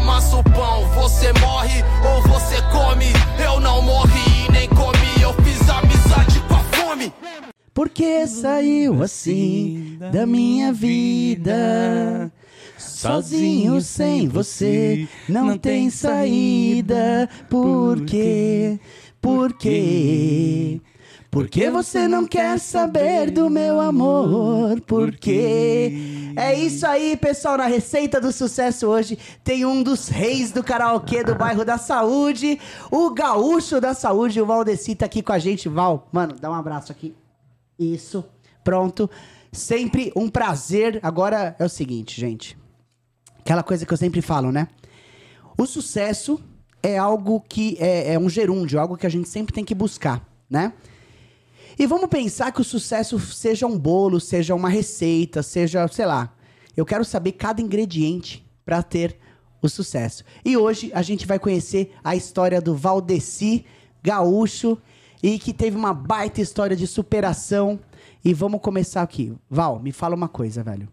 amassa o pão. Você morre ou você come. Eu não morri nem comi, eu fiz amizade com a fome. Porque saiu assim da minha vida. Sozinho sem você não tem saída. Por quê? Por quê? Por que você não quer saber do meu amor? Por quê? É isso aí, pessoal. Na Receita do Sucesso hoje tem um dos reis do karaokê do bairro da Saúde, o gaúcho da Saúde, o Valdeci tá aqui com a gente. Val, mano, dá um abraço aqui. Isso, pronto. Sempre um prazer. Agora é o seguinte, gente. Aquela coisa que eu sempre falo, né? O sucesso é algo que é, é um gerúndio, algo que a gente sempre tem que buscar, né? E vamos pensar que o sucesso seja um bolo, seja uma receita, seja, sei lá. Eu quero saber cada ingrediente para ter o sucesso. E hoje a gente vai conhecer a história do Valdeci Gaúcho e que teve uma baita história de superação. E vamos começar aqui. Val, me fala uma coisa, velho.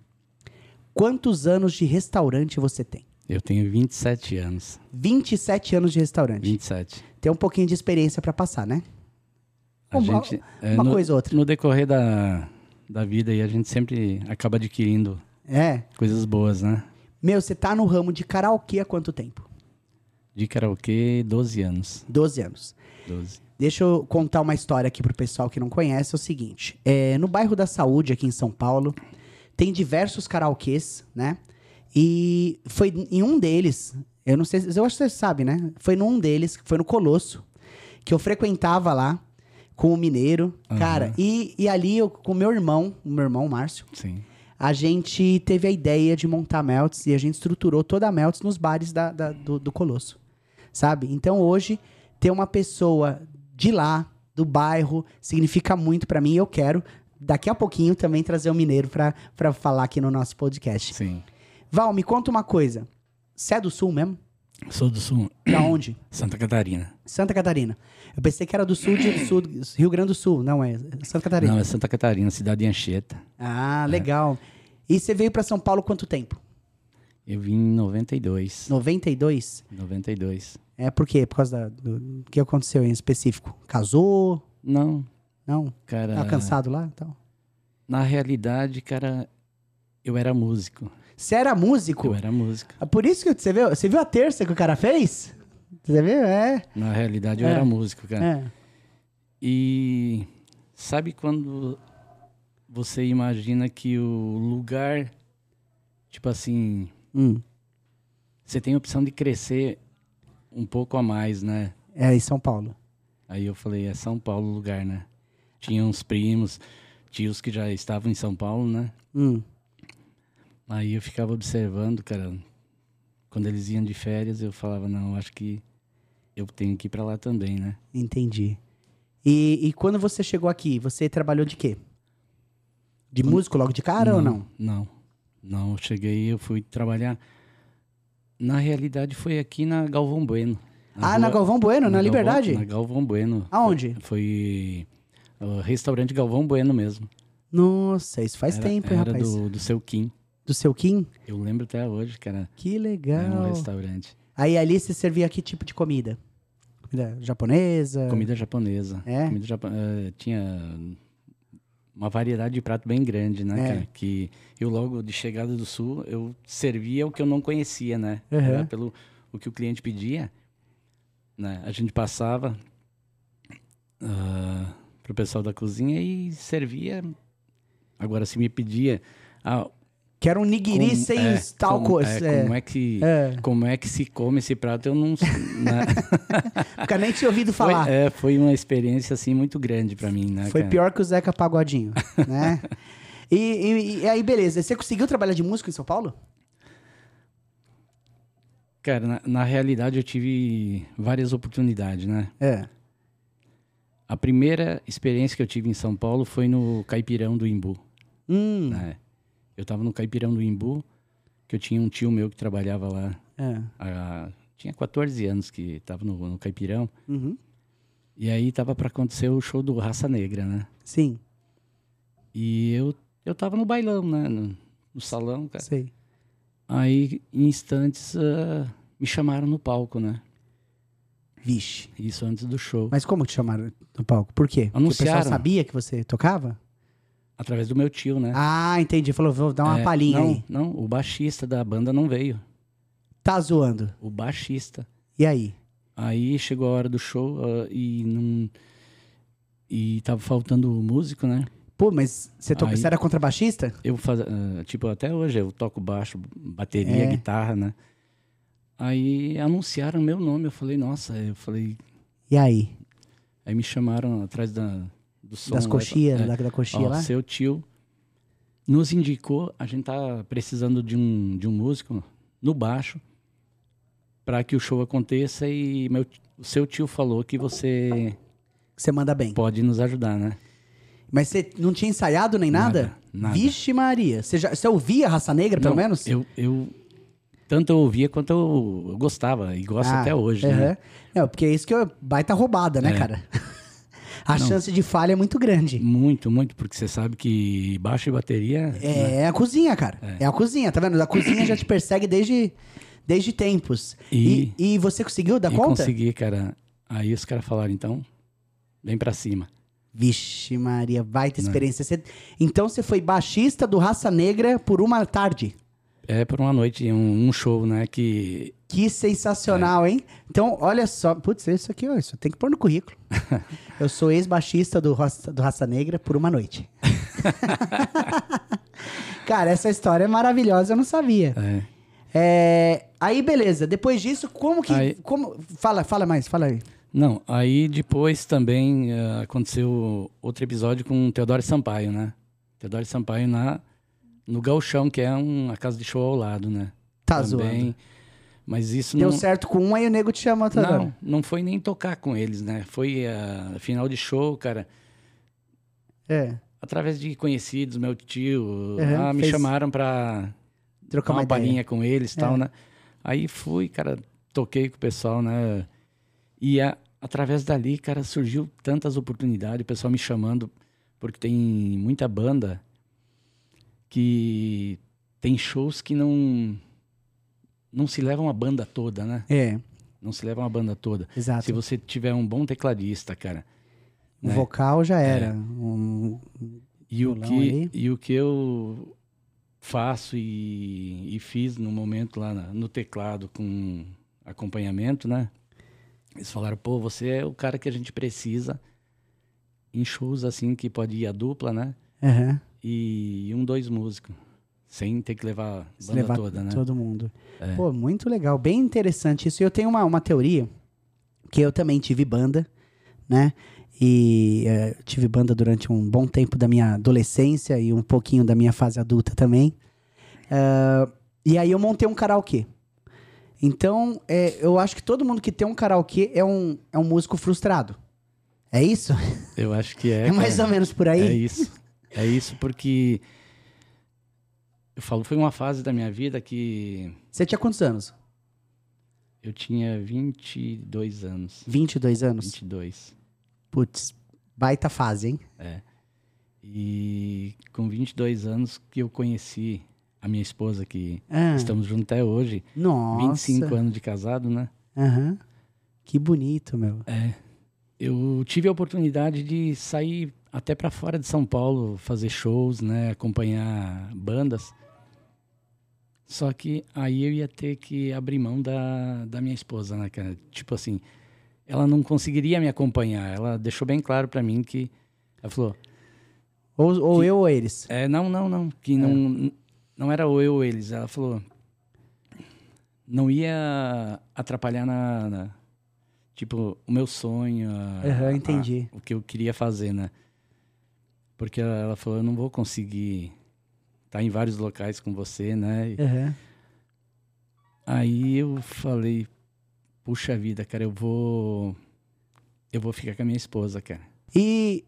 Quantos anos de restaurante você tem? Eu tenho 27 anos. 27 anos de restaurante. 27. Tem um pouquinho de experiência para passar, né? A Uma- gente, é, uma no, coisa ou outra. No decorrer da, da vida aí, a gente sempre acaba adquirindo É. coisas boas, né? Meu, você tá no ramo de karaokê há quanto tempo? De karaokê, 12 anos. 12 anos. 12. Deixa eu contar uma história aqui pro pessoal que não conhece. É o seguinte: é, no bairro da Saúde, aqui em São Paulo, tem diversos karaokês, né? E foi em um deles, eu não sei, se- eu acho que você sabe, né? Foi num deles, foi no Colosso, que eu frequentava lá com o Mineiro, cara. E, e ali, eu, com o meu irmão, o meu irmão Márcio, Sim. a gente teve a ideia de montar Melts e a gente estruturou toda a Melts nos bares da- da- do, do Colosso, sabe? Então hoje ter uma pessoa de lá, do bairro, significa muito pra mim e eu quero daqui a pouquinho também trazer o Mineiro pra pra falar aqui no nosso podcast. Sim. Val, me conta uma coisa. Você é do Sul mesmo? Sou do Sul, Da onde? Santa Catarina. Santa Catarina. Eu pensei que era do Sul de sul, Rio Grande do Sul. Não, é Santa Catarina. Não, é Santa Catarina, cidade de Anchieta. Ah, legal. E você veio pra São Paulo quanto tempo? Eu vim em 92. 92? 92. É por quê? Por causa da, do, que aconteceu em específico? Casou? Não, Não? cara. Tava cansado lá? Então. Na realidade, cara, eu era músico. Você era músico? Eu era músico. Ah, Por isso que você viu, você viu a terça que o cara fez? Você viu? É. Na realidade, eu É. era músico, cara. é. E sabe quando você imagina que o lugar, tipo assim, Hum. você tem a opção de crescer um pouco a mais, né? É em São Paulo. Aí eu falei, é São Paulo o lugar, né? Tinha uns primos, tios que já estavam em São Paulo, né? Hum. Aí eu ficava observando, cara. Quando eles iam de férias, eu falava, não, acho que eu tenho que ir pra lá também, né? Entendi. E, e quando você chegou aqui, você trabalhou de quê? De músico logo de cara ou não? Não. Não, eu cheguei, eu fui trabalhar. Na realidade, foi aqui na Galvão Bueno. ah, na rua- Galvão Bueno, na, Galvão- Liberdade? Na Galvão Bueno. Aonde? Foi, foi o restaurante Galvão Bueno mesmo. Nossa, isso faz Era- tempo, hein, era rapaz? do, do seu Kim. Do seu Kim? Eu lembro até hoje, cara. Que Era um legal. restaurante. Aí ali você servia que tipo de comida? Comida japonesa? Comida japonesa. É? Comida japo- eh, tinha uma variedade de prato bem grande, né, É. cara? Que eu logo de chegada do sul, eu servia o que eu não conhecia, né? Uhum. Era pelo o que o cliente pedia, né? A gente passava ah, pro pessoal da cozinha e servia. Agora, se me pedia... Ah, Que era um nigiri como- sem é, tal como- coisa. é, É, como é que... É. Como é que se come esse prato, eu não... né? Nunca nem tinha ouvido Foi, falar. é, foi uma experiência, assim, muito grande pra mim, né, Foi cara? pior que o Zeca Pagodinho, né? E, e- e aí, beleza. Você conseguiu trabalhar de músico em São Paulo? Cara, na, na realidade eu tive várias oportunidades, né? É. A primeira experiência que eu tive em São Paulo foi no Caipirão do Imbu, Hum. né? Eu tava no Caipirão do Imbu, que eu tinha um tio meu que trabalhava lá, É. há- tinha 14 anos que tava no, no Caipirão, Uhum. e aí tava pra acontecer o show do Raça Negra, né? Sim, E eu, eu tava no bailão, né? No, no salão, cara. sei. Aí, em instantes, ah, me chamaram no palco, né? Vixe. Isso antes do show. Mas como te chamaram no palco? Por quê? Porque o pessoal Anunciaram. sabia que você tocava? Através do meu tio, né? Ah, entendi. Falou, vou dar uma É, palhinha não, aí. Não, o baixista da banda não veio. Tá zoando. O baixista. E aí? Aí chegou a hora do show ah, e não. E tava faltando músico, né? Pô, mas você, toca... Aí- você era contrabaixista? Eu faz... ah, tipo, até hoje eu toco baixo, bateria, É. guitarra, né? Aí anunciaram meu nome, eu falei, nossa, eu falei. E aí? Aí me chamaram atrás da, do som. Das coxias, é, da, coxinha Ó, lá? seu tio nos indicou, a gente tá precisando de um, de um músico no baixo para que o show aconteça e meu, o seu tio falou que você Você manda bem. pode nos ajudar, né? Mas você não tinha ensaiado nem nada? Nada, nada. Vixe Maria. Você, já, você ouvia Raça Negra, pelo Não, menos? Eu, eu tanto eu ouvia quanto eu, eu gostava e gosto Ah, até hoje, aham. né? Não, porque é isso que é baita roubada, né, É. cara? A Não. chance de falha é muito grande. Muito, muito, porque você sabe que baixo e bateria né? É a cozinha, cara. É. a cozinha, tá vendo? A cozinha já te persegue desde, desde tempos. E, E- e você conseguiu dar conta? consegui, cara. Aí os caras falaram, então, vem pra cima. Vixe, Maria, Né. baita experiência. Você- Então você foi baixista do Raça Negra por uma tarde. É por uma noite, um, um show, né? Que Que sensacional, É. hein? Então, olha só. Putz, isso aqui, ó, isso tem que pôr no currículo. Eu sou ex-baixista do, Raça- do Raça Negra por uma noite. Cara, essa história é maravilhosa, eu não sabia. é, É, aí, beleza. Depois disso, como que. Aí- Como, fala, fala mais, fala aí. Não, aí depois também eh, aconteceu outro episódio com o Teodoro Sampaio, né? Teodoro Sampaio na, no Galchão, que é uma casa de show ao lado, né? Tá também. zoando. Mas isso Deu não, certo com um, aí o nego te chamou, tá não, não foi nem tocar com eles, né? Foi a final de show, cara. É. Através de conhecidos, meu tio, Uhum, ah, me fez- chamaram pra Trocar uma uma palhinha com eles e tal, É. né? Aí fui, cara, toquei com o pessoal, né? E a- através dali, cara, surgiu tantas oportunidades, o pessoal me chamando, porque tem muita banda que tem shows que não não se levam a banda toda, né? É, Não se levam a banda toda. exato. Se você tiver um bom tecladista, cara, O né? vocal já era. Um- E o, que, e o que eu faço e, e fiz no momento lá na- no teclado com acompanhamento, né? Eles falaram, pô, você é o cara que a gente precisa em shows assim que pode ir a dupla, né? Aham. E um, dois músicos. Sem ter que levar a banda levar toda, né? todo mundo. É. Pô, muito legal. Bem interessante isso. E eu tenho uma, uma teoria, que eu também tive banda, né? E é, tive banda durante um bom tempo da minha adolescência e um pouquinho da minha fase adulta também. Ah, e aí eu montei um karaokê. Então, é, eu acho que todo mundo que tem um karaokê é um, é um músico frustrado. É isso? Eu acho que é. É, mais cara. ou menos por aí? É isso. É isso porque eu falo, foi uma fase da minha vida que Você tinha quantos anos? eu tinha 22 anos. 22 anos? 22. Putz, baita fase, hein? É. E com 22 anos que eu conheci a minha esposa, que Ah, estamos juntos até hoje. nossa. 25 anos de casado, né? Aham. Que bonito, meu. É. Eu tive a oportunidade de sair até para fora de São Paulo, fazer shows, né? Acompanhar bandas. Só que aí eu ia ter que abrir mão da, da minha esposa, né, cara? Tipo assim, ela não conseguiria me acompanhar. Ela deixou bem claro para mim que... Ela falou, Ou, ou eu ou eles. É, não, não, não. Que não, não era eu ou eles. Ela falou. Não ia atrapalhar na. na- tipo, o meu sonho. a- Aham, a- entendi. o que eu queria fazer, né? Porque ela, ela falou: eu não vou conseguir estar em vários locais com você, né? Aham. Aí eu falei: puxa vida, cara, eu vou. Eu vou ficar com a minha esposa, cara. E,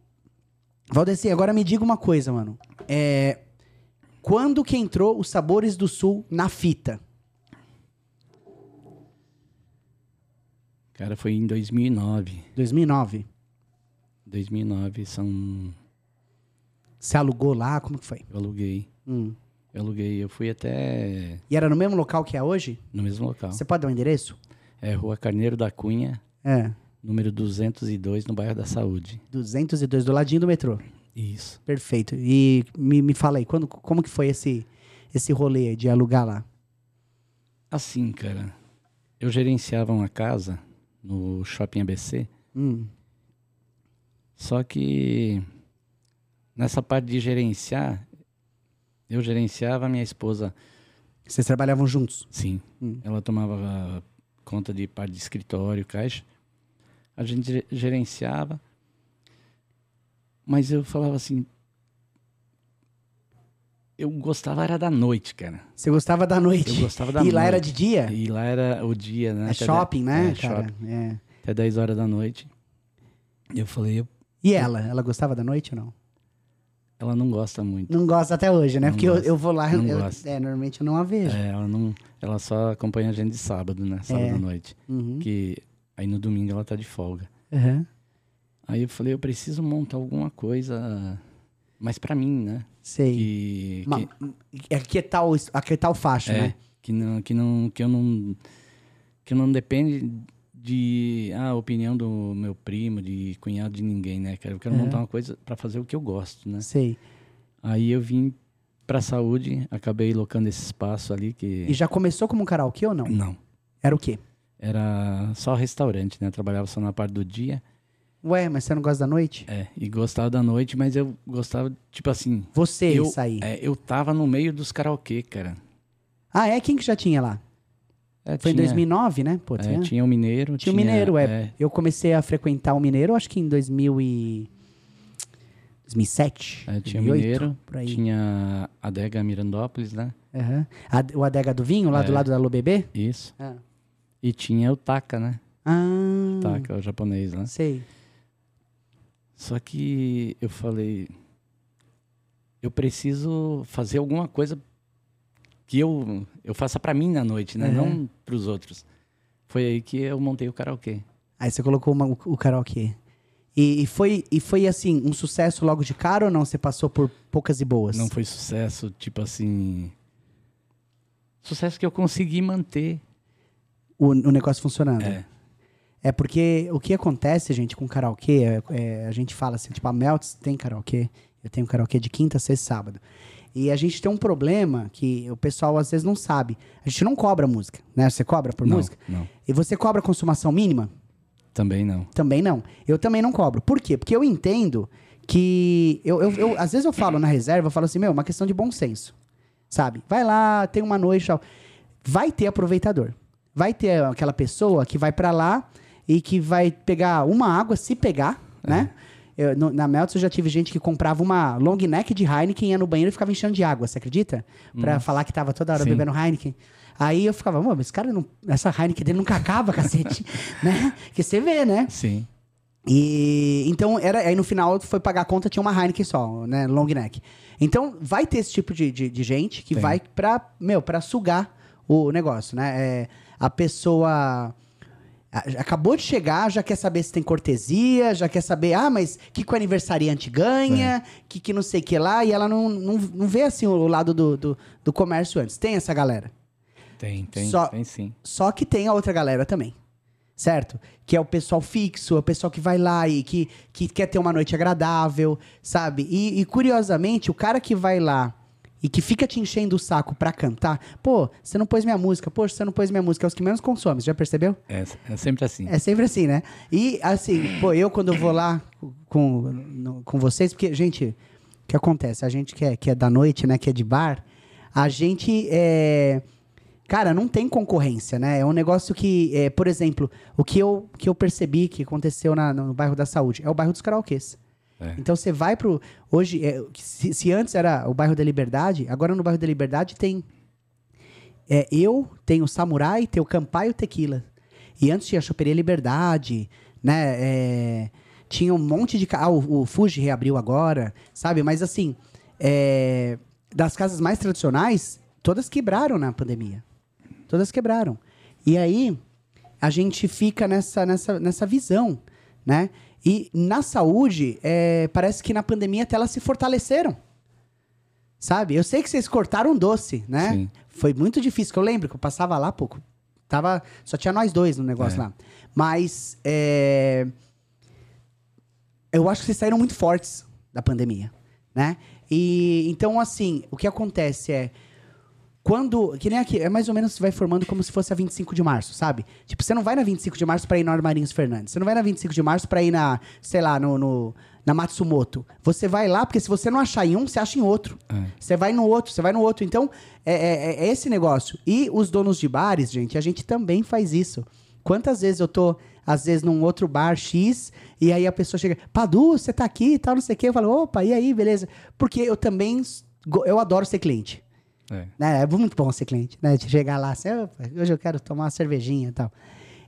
Valdeci, agora me diga uma coisa, mano. É, quando que entrou os Sabores do Sul na fita? Cara, foi em 2009. 2009. 2009 são. Você alugou lá? Como que foi? Eu aluguei. Hum. Eu aluguei, eu fui até E era no mesmo local que é hoje? no mesmo local. Você pode dar um endereço? É Rua Carneiro da Cunha, É. número 202, no bairro da Saúde. 202, do ladinho do metrô. Isso. Perfeito. E me, me fala aí, quando, como que foi esse, esse rolê de alugar lá? Assim, cara, eu gerenciava uma casa no Shopping ABC, Hum, só que nessa parte de gerenciar, eu gerenciava, minha esposa, vocês trabalhavam juntos? sim, Hum. ela tomava conta de parte de escritório, caixa. A gente ge- gerenciava, mas eu falava assim, eu gostava era da noite, cara. Você gostava da noite? Eu gostava da e noite. lá era de dia? E lá era o dia, né? É Até shopping, de- né, é, cara? shopping. É. Até 10 horas da noite. E eu falei, eu- E ela? Ela gostava da noite ou não? Ela não gosta muito. Não gosta até hoje, né? Não Porque eu, eu vou lá, eu- é, normalmente eu não a vejo. É, ela não, ela só acompanha a gente de sábado, né? Sábado É. à noite. Uhum. Que aí no domingo ela tá de folga. Uhum. Aí eu falei, eu preciso montar alguma coisa mais pra mim, né? Sei. Que, Ma- que, Aquietar o, aquietar o facho, é, né? que não, que não, que eu não, que não depende de ah, a opinião do meu primo, de cunhado de ninguém, né? cara? Eu quero Uhum. montar uma coisa pra fazer o que eu gosto, né? Sei. Aí eu vim pra saúde, acabei locando esse espaço ali que E já começou como um karaokê ou não? não Era o quê? era só restaurante, né? Trabalhava só na parte do dia. Ué, mas você não gosta da noite? É, e gostava da noite, mas eu gostava, tipo assim. Você eu, sair. é, eu tava no meio dos karaokê, cara. Ah, é? Quem que já tinha lá? É, Foi em tinha- 2009, né? Pô, é, tinha, tinha o Mineiro. tinha o Mineiro, é. Eu comecei a frequentar o Mineiro, acho que em 2000 e... 2007, é, tinha o 2008, Mineiro, por aí. tinha a Adega Mirandópolis, né? Aham. A- o Adega do Vinho, lá do É. lado da Lobebê? Isso. Ah. E tinha o Taka, né? Ah, Taka, o japonês, né? sei. Só que eu falei, eu preciso fazer alguma coisa que eu, eu faça pra mim na noite, né? Uhum. Não pros outros. Foi aí que eu montei o karaokê. Aí você colocou uma- o, o karaokê. E, e foi, e foi, assim, um sucesso logo de cara ou não? Você passou por poucas e boas? Não foi sucesso, tipo assim. Sucesso que eu consegui manter. O, o negócio funcionando. É. É porque o que acontece, gente, com karaokê, é, é, a gente fala assim, tipo, a Melts tem karaokê, eu tenho karaokê de quinta, sexta e sábado. E a gente tem um problema que o pessoal às vezes não sabe. A gente não cobra música, né? Você cobra por não, música? Não, E você cobra consumação mínima? também não. Também não. Eu também não cobro. Por quê? Porque eu entendo que. Eu, eu, eu- às vezes eu falo na reserva, eu falo assim, meu, uma questão de bom senso. Sabe? Vai lá, tem uma noite. tal. Vai ter aproveitador. Vai ter aquela pessoa que vai pra lá e que vai pegar uma água, se pegar, né? Eu, no- na Meltz eu já tive gente que comprava uma long neck de Heineken, ia no banheiro e ficava enchendo de água, você acredita? Pra falar que tava toda hora Sim. bebendo Heineken. Aí eu ficava, mano, esse cara não. Essa Heineken dele nunca acaba, cacete. né? Que você vê, né? Sim. E então era aí no final foi pagar a conta tinha uma Heineken só, né, long neck. Então vai ter esse tipo de, de, de gente que Tem. vai pra, meu, para sugar o negócio, né? É, a pessoa acabou de chegar, já quer saber se tem cortesia, já quer saber, ah, mas o que, que o aniversariante ganha, que que não sei o que lá, e ela não, não, não vê assim o, lado do, do, do comércio antes. Tem essa galera. Tem, tem, Só- tem sim. Só que tem a outra galera também. Certo? Que é o pessoal fixo, é o pessoal que vai lá e que, que quer ter uma noite agradável, sabe? E, e, curiosamente, o cara que vai lá e que fica te enchendo o saco pra cantar, pô, você não pôs minha música, poxa, você não pôs minha música, é os que menos consomem, já percebeu? É, é sempre assim. É sempre assim, né? E assim, pô, eu quando eu vou lá com, no- com vocês, porque, gente, o que acontece? A gente que é, que é da noite, né? Que é de bar, a gente é. Cara, não tem concorrência, né? É um negócio que, é, por exemplo, o que eu, que eu percebi que aconteceu na- no bairro da Saúde é o bairro dos karaokês. É. Então você vai pro. Hoje, é, se, se antes era o bairro da Liberdade, agora no bairro da Liberdade tem. É, eu, tem o Samurai, tem o Campai e o Tequila. E antes tinha a Choperia Liberdade, né? é, tinha um monte de. Ah, o, o Fuji reabriu agora, sabe? Mas assim, é, das casas mais tradicionais, todas quebraram na pandemia. Todas quebraram. E aí, a gente fica nessa, nessa, nessa visão, né? E na saúde, é, parece que na pandemia até elas se fortaleceram. Sabe? Eu sei que vocês cortaram doce, né? Sim. Foi muito difícil, que eu lembro que eu passava lá, pouco. Tava, só tinha nós dois no negócio É. lá. Mas é, eu acho que vocês saíram muito fortes da pandemia, né? E então assim, o que acontece é quando, que nem aqui, é mais ou menos vai formando como se fosse a 25 de março, sabe? Tipo, você não vai na 25 de março pra ir na Armarinhos Fernandes. Você não vai na 25 de março pra ir na, sei lá, no, no- na Matsumoto. Você vai lá porque se você não achar em um, você acha em outro. É. Você vai no outro, você vai no outro. Então, é, é- é esse negócio. E os donos de bares, gente, a gente também faz isso. Quantas vezes eu tô, às vezes, num outro bar X, e aí a pessoa chega, Padu, você tá aqui e tal, não sei o quê. Eu falo, opa, e aí, beleza? Porque eu também, eu adoro ser cliente. É. Né? É muito bom ser cliente, né? De chegar lá assim, "Opa, hoje eu quero tomar uma cervejinha e tal.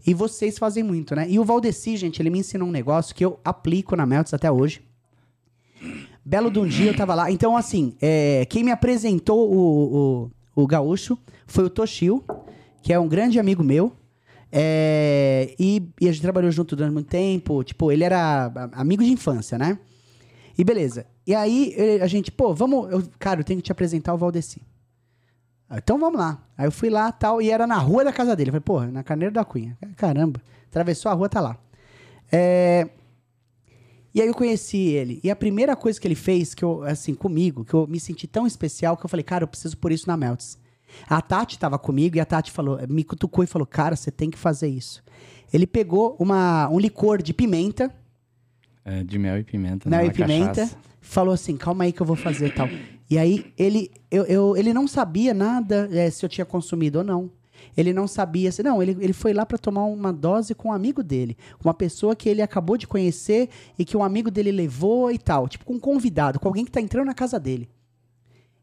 E vocês fazem muito, né? E o Valdeci, gente, ele me ensinou um negócio que eu aplico na Melts até hoje. Belo de um dia eu tava lá. Então, assim, é, quem me apresentou o, o, o gaúcho foi o Toshio, que é um grande amigo meu. É, e, e a gente trabalhou junto durante muito tempo. Tipo, ele era amigo de infância, né? E beleza. E aí a gente, pô, vamos. eu- cara, eu tenho que te apresentar o Valdeci. Então vamos lá. Aí eu fui lá tal, e era na rua da casa dele. Eu falei, porra, na Carneiro da Cunha. Caramba. Atravessou a rua, tá lá. É, E aí eu conheci ele. E a primeira coisa que ele fez, que eu, assim, comigo, que eu me senti tão especial, que eu falei, cara, eu preciso por isso na Melts. A Tati tava comigo e a Tati falou, me cutucou e falou, cara, você tem que fazer isso. Ele pegou uma, um licor de pimenta, É, de mel e pimenta. mel né? e Uma pimenta, cachaça. falou assim, calma aí que eu vou fazer e tal. E aí ele, eu, eu- ele não sabia nada eh, se eu tinha consumido ou não. Ele não sabia. Não, ele, ele foi lá para tomar uma dose com um amigo dele. Uma pessoa que ele acabou de conhecer e que um amigo dele levou e tal. Tipo, com um convidado, com alguém que tá entrando na casa dele.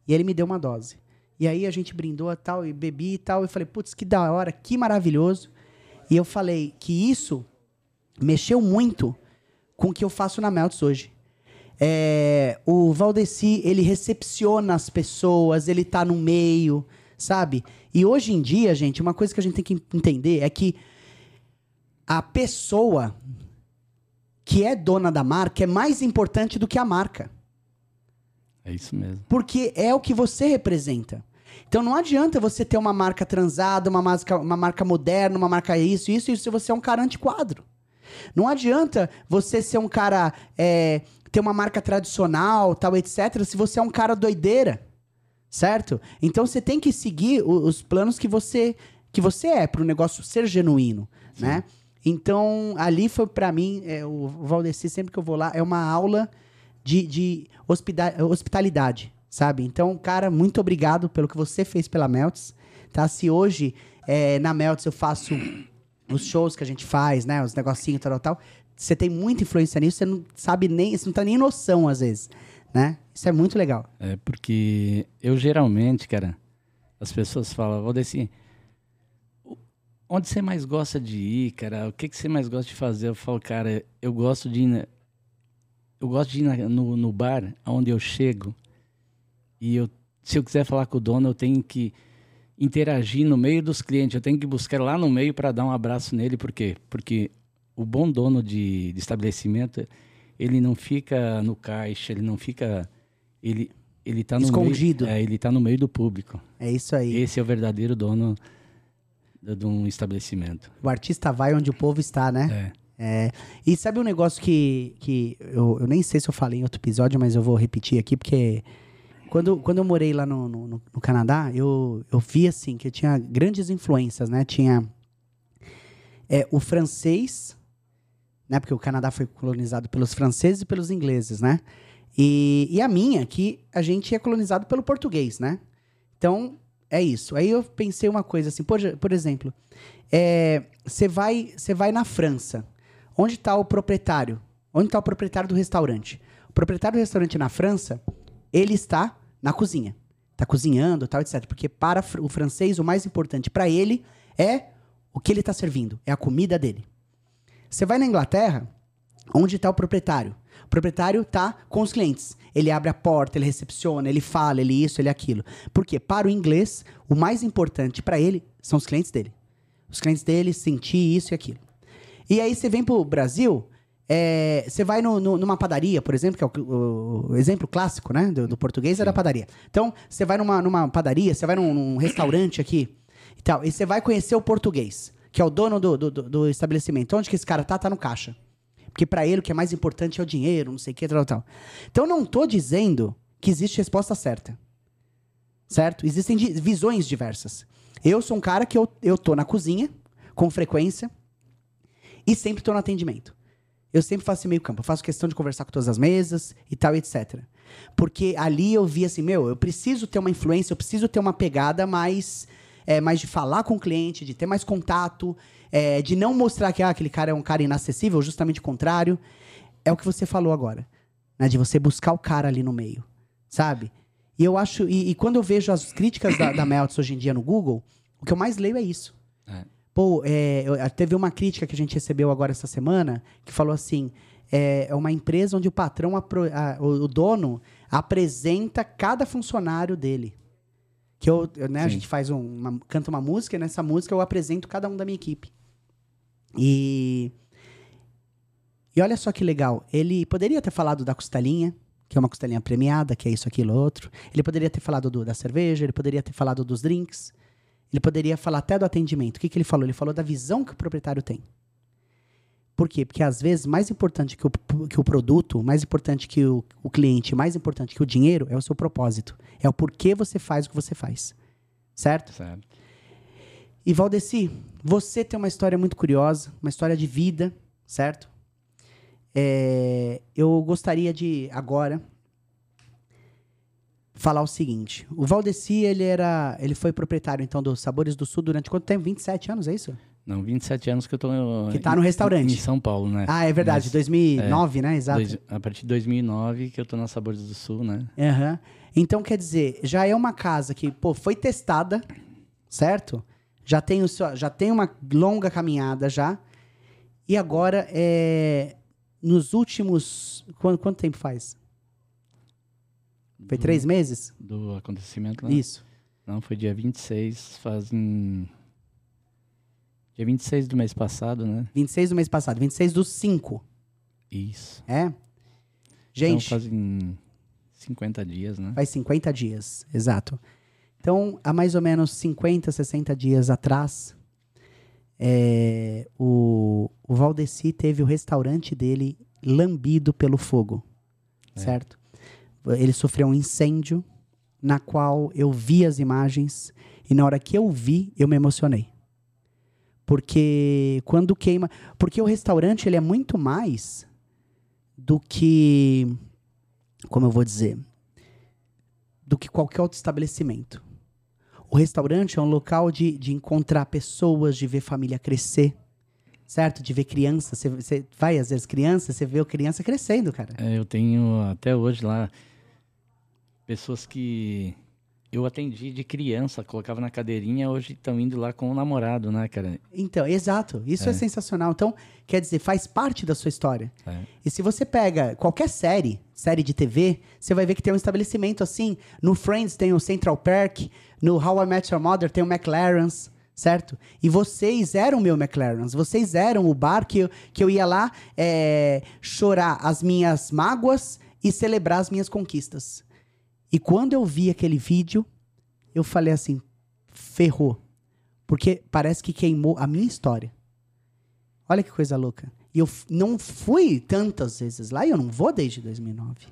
E ele me deu uma dose. E aí a gente brindou e tal, e bebi e tal. E falei, putz, que da hora, que maravilhoso. E eu falei que isso mexeu muito com o que eu faço na Melts hoje. É, o Valdeci, ele recepciona as pessoas, ele tá no meio, sabe? E hoje em dia, gente, uma coisa que a gente tem que entender é que a pessoa que é dona da marca é mais importante do que a marca. É isso mesmo. Porque é o que você representa. Então não adianta você ter uma marca transada, uma marca, uma marca moderna, uma marca isso, isso, isso, se você é um cara antiquadro. Não adianta você ser um cara. é, ter uma marca tradicional, tal, etc., se você é um cara doideira. Certo? Então você tem que seguir os planos que você que você é para o negócio ser genuíno, né? Então ali foi para mim é, o Valdeci sempre que eu vou lá é uma aula de, de hospitalidade, sabe? Então, cara, muito obrigado pelo que você fez pela Melts, tá? Se hoje é, na Melts eu faço os shows que a gente faz, né? Os negocinhos, tal, tal, tal. Você tem muita influência nisso, você não sabe nem, você não tem nem noção, às vezes, né? Isso é muito legal. É porque eu geralmente, cara, as pessoas falam, Valdeci, onde você mais gosta de ir, cara? O que, que você mais gosta de fazer? Eu falo, cara, eu gosto de ir, na- eu gosto de ir na- no, no bar onde eu chego e eu, se eu quiser falar com o dono, eu tenho que interagir no meio dos clientes, eu tenho que buscar lá no meio para dar um abraço nele, por quê? Porque o bom dono de, de estabelecimento, ele não fica no caixa, ele não fica ele ele tá no Escondido. meio, é, ele tá no meio do público. É isso aí. Esse é o verdadeiro dono de, um estabelecimento. O artista vai onde o povo está, né? É. É, e sabe um negócio que, que eu, eu nem sei se eu falei em outro episódio, mas eu vou repetir aqui, porque quando, quando eu morei lá no, no, no- Canadá, eu, eu vi assim que tinha grandes influências, né? Tinha é, o francês, né? Porque o Canadá foi colonizado pelos franceses e pelos ingleses, né? E, e a minha, que a gente é colonizado pelo português, né? Então, é isso. Aí eu pensei uma coisa assim, por, por exemplo, é, você vai, você vai na França. Onde está o proprietário? Onde está o proprietário do restaurante? O proprietário do restaurante na França, ele está na cozinha. Está cozinhando, tal, etc. Porque para o francês, o mais importante para ele é o que ele está servindo, é a comida dele. Você vai na Inglaterra, onde está o proprietário? O proprietário está com os clientes. Ele abre a porta, ele recepciona, ele fala, ele isso, ele aquilo. Porque para o inglês, o mais importante para ele são os clientes dele. Os clientes dele sentir isso e aquilo. E aí você vem pro Brasil, é, você vai no- no- numa padaria, por exemplo, que é o, o- o exemplo clássico, né? Do, do português é da padaria. Então, você vai numa, numa padaria, você vai num, num restaurante aqui e tal, e você vai conhecer o português, que é o dono do, do, do- estabelecimento. Onde que esse cara tá? Tá no caixa. Porque pra ele o que é mais importante é o dinheiro, não sei o que, tal, tal. Então, não tô dizendo que existe resposta certa. Certo? Existem visões diversas. Eu sou um cara que eu, eu tô na cozinha, com frequência, e sempre tô no atendimento. Eu sempre faço esse meio campo. Eu faço questão de conversar com todas as mesas e tal, etc. Porque ali eu vi assim, meu, eu preciso ter uma influência, eu preciso ter uma pegada mais, é, mais de falar com o cliente, de ter mais contato, é, de não mostrar que ah, aquele cara é um cara inacessível, justamente o contrário. É o que você falou agora. Né, de você buscar o cara ali no meio. Sabe? E eu acho. E, e quando eu vejo as críticas da, da Meltz hoje em dia no Google, o que eu mais leio é isso. É. Pô, é, eu- teve uma crítica que a gente recebeu agora essa semana que falou assim: é, é uma empresa onde o patrão, a- o dono, apresenta cada funcionário dele. Que eu, eu, né, a gente faz um, uma, canta uma música e nessa música eu apresento cada um da minha equipe. E. E olha só que legal. Ele poderia ter falado da costelinha, que é uma costelinha premiada, que é isso, aquilo, outro. Ele poderia ter falado do- da cerveja, ele poderia ter falado dos drinks. Ele poderia falar até do atendimento. O que, que ele falou? Ele falou da visão que o proprietário tem. Por quê? Porque às vezes, mais importante que o, que o produto, mais importante que o, o cliente, mais importante que o dinheiro é o seu propósito. É o porquê você faz o que você faz. Certo? Certo. E Valdeci, você tem uma história muito curiosa, uma história de vida, certo? É, eu gostaria de agora falar o seguinte: o Valdeci ele era, ele foi proprietário então dos Sabores do Sul durante quanto tempo? 27 anos, é isso? Não, 27 anos que eu tô Que tá no restaurante. Em São Paulo, né? Ah, é verdade, Mas, 2009, né? Exato. dois- a partir de 2009 que eu tô na Sabores do Sul, né? Aham. Então, quer dizer, já é uma casa que, pô, foi testada, certo? Já tem, o seu- já tem uma longa caminhada já. E agora, é, nos últimos... Quanto, quanto tempo faz? Foi três meses? Do acontecimento, né? Isso. Não, foi dia 26, fazem... Dia 26 do mês passado, né? 26 do mês passado. 26 dos 5, Isso. é? Gente, Então fazem 50 dias, né? faz 50 dias, exato. Então, há mais ou menos 50, 60 dias atrás, é, o, o Valdeci teve o restaurante dele lambido pelo fogo, É. certo? Ele sofreu um incêndio, na qual eu vi as imagens, e na hora que eu vi, eu me emocionei. Porque quando queima... Porque o restaurante, ele é muito mais do que... Como eu vou dizer? do que qualquer outro estabelecimento. O restaurante é um local de, de encontrar pessoas, de ver família crescer, certo? De ver criança. Você, vai, às vezes, criança, você vê a criança crescendo, cara. É, eu tenho até hoje lá pessoas que eu atendi de criança, colocava na cadeirinha, hoje estão indo lá com o namorado, né, cara? Então, exato. Isso é. sensacional. Então, quer dizer, faz parte da sua história. É. E se você pega qualquer série, série de TV, você vai ver que tem um estabelecimento assim. No Friends tem o Central Park, no How I Met Your Mother tem o McLaren's, certo? E vocês eram meu McLaren's, vocês eram o bar que eu, que eu ia lá é, chorar as minhas mágoas e celebrar as minhas conquistas. E quando eu vi aquele vídeo, eu falei assim, ferrou. Porque parece que queimou a minha história. Olha que coisa louca. E eu não fui tantas vezes lá e eu não vou desde 2009.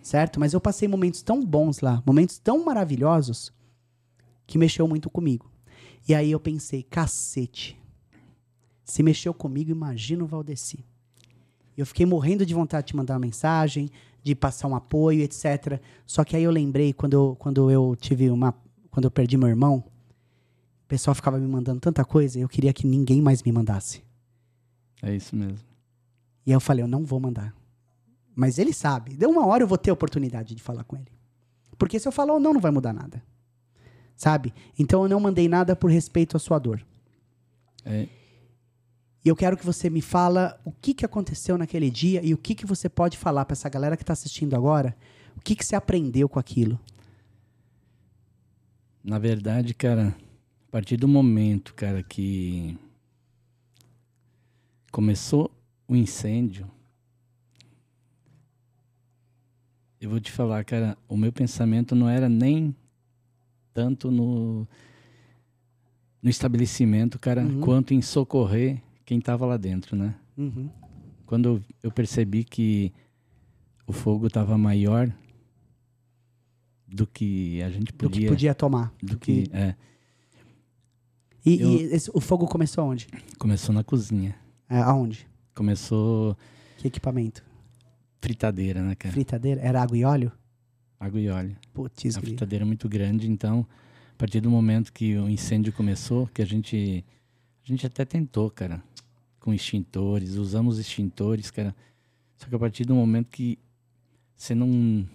Certo? Mas eu passei momentos tão bons lá, momentos tão maravilhosos, que mexeu muito comigo. E aí eu pensei, cacete. Se mexeu comigo, imagina o Valdeci. Eu fiquei morrendo de vontade de mandar uma mensagem, de passar um apoio, etc. Só que aí eu lembrei quando eu, quando eu tive uma. Quando eu perdi meu irmão, o pessoal ficava me mandando tanta coisa, eu queria que ninguém mais me mandasse. É isso mesmo. E aí eu falei, eu não vou mandar. Mas ele sabe. Deu uma hora eu vou ter a oportunidade de falar com ele. Porque se eu falar ou não, não vai mudar nada. Sabe? Então eu não mandei nada por respeito à sua dor. É, E eu quero que você me fala o que, que aconteceu naquele dia e o que, que você pode falar para essa galera que está assistindo agora. O que, que você aprendeu com aquilo? na verdade, cara, a partir do momento, cara, que começou o incêndio, eu vou te falar, cara, o meu pensamento não era nem tanto no, no estabelecimento, cara, Uhum. quanto em socorrer quem estava lá dentro, né? Uhum. Quando eu- percebi que o fogo estava maior do que a gente Do podia, que podia tomar. do que é, E, Eu- e esse- o fogo começou onde? começou na cozinha, É, aonde? começou Que equipamento? fritadeira, né, cara? Fritadeira? Era água e óleo? Água e óleo. Putz, a grilo. fritadeira é muito grande, então a partir do momento que o incêndio começou, que a gente a gente até tentou, cara, com extintores, usamos extintores, cara. Só que a partir do momento que você não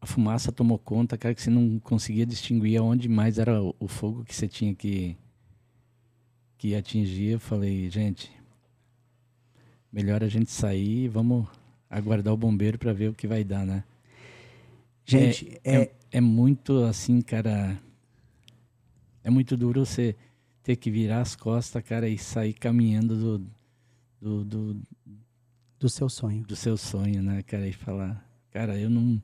a fumaça tomou conta, cara, que você não conseguia distinguir aonde mais era o, fogo que você tinha que que atingir, eu falei, gente, melhor a gente sair e vamos aguardar o bombeiro para ver o que vai dar, né? Gente, é, é muito assim, cara. É muito duro você ter que virar as costas, cara, e sair caminhando do, do, do, do seu sonho. do seu sonho, né, cara? E falar, cara, eu não.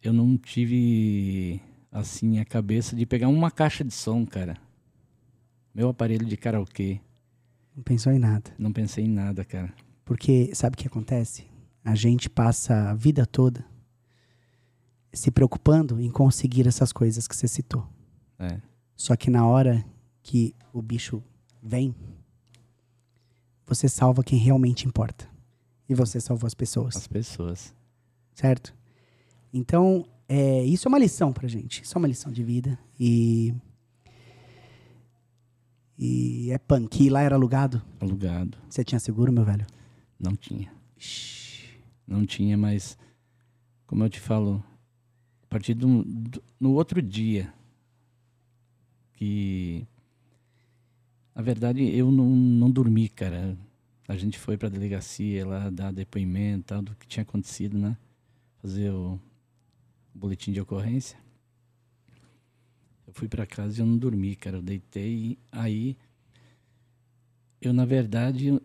Eu não tive, assim, a cabeça de pegar uma caixa de som, cara. Meu aparelho de karaokê. Não pensou em nada. Não pensei em nada, cara. Porque sabe o que acontece? A gente passa a vida toda se preocupando em conseguir essas coisas que você citou. É. Só que na hora que o bicho vem, você salva quem realmente importa. E você salvou as pessoas, As pessoas. certo? Então, é, isso é uma lição pra gente. Isso é uma lição de vida. E. E é punk. E lá era alugado. Alugado. Você tinha seguro, meu velho? Não tinha. Não tinha, mas como eu te falo, a partir do, do- no outro dia que na verdade eu não, não dormi, cara. A gente foi pra delegacia lá dar depoimento, tal, do que tinha acontecido, né? Fazer o boletim de ocorrência. Eu fui pra casa e eu não dormi, cara. Eu deitei aí eu na verdade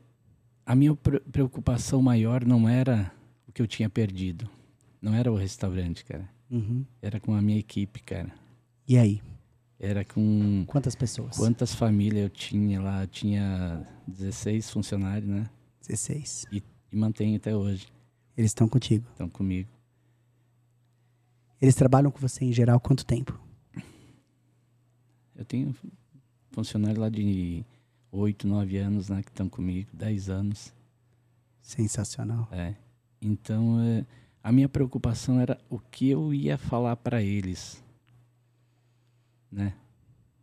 a minha pre- preocupação maior não era o que eu tinha perdido. Não era o restaurante, cara. Uhum. Era com a minha equipe, cara. E aí? Era com Quantas pessoas? quantas famílias eu tinha lá. Eu tinha 16 funcionários, né? 16. E mantenho até hoje. Eles estão contigo. Estão comigo. Eles trabalham com você em geral quanto tempo? Eu tenho funcionários lá de 8, 9 anos, né? Que estão comigo. 10 anos. Sensacional. É. Então, é, a minha preocupação era o que eu ia falar para eles, né?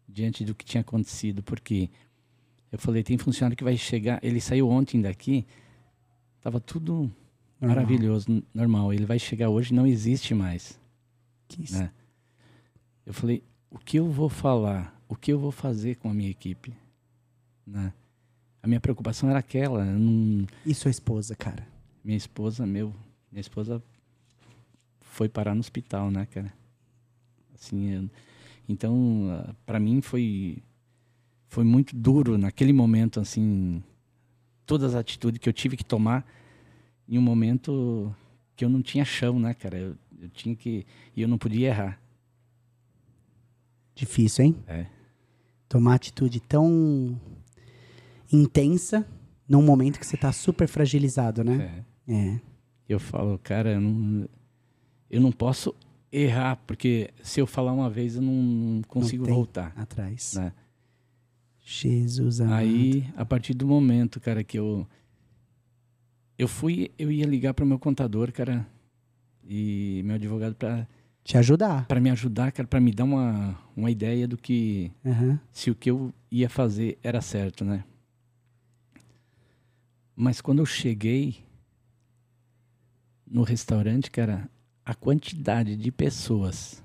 Diante do que tinha acontecido, porque eu falei, tem funcionário que vai chegar, ele saiu ontem daqui, tava tudo Normal. maravilhoso, normal. Ele vai chegar hoje, não existe mais, Que isso. né? Eu falei, o que eu vou falar? O que eu vou fazer com a minha equipe, né? A minha preocupação era aquela, não, E sua esposa, cara? minha esposa, meu, minha esposa foi parar no hospital, né, cara? Assim, eu- então, ah, pra mim foi foi muito duro naquele momento, assim, todas as atitudes que eu tive que tomar em um momento que eu não tinha chão, né, cara? Eu, eu tinha que e eu não podia errar. Difícil, hein? É. Tomar atitude tão intensa num momento que você tá super fragilizado, né? É. É. Eu falo, cara, eu não, eu não posso errar, porque se eu falar uma vez eu não consigo tem. voltar, Atrás. né? Jesus amado. Aí, a partir do momento, cara, que eu eu fui, eu ia ligar para meu contador, cara, e meu advogado para Te ajudar. para me ajudar, cara, para me dar uma uma ideia do que Aham. se o que eu ia fazer era certo, né? Mas quando eu cheguei no restaurante, cara, a quantidade de pessoas,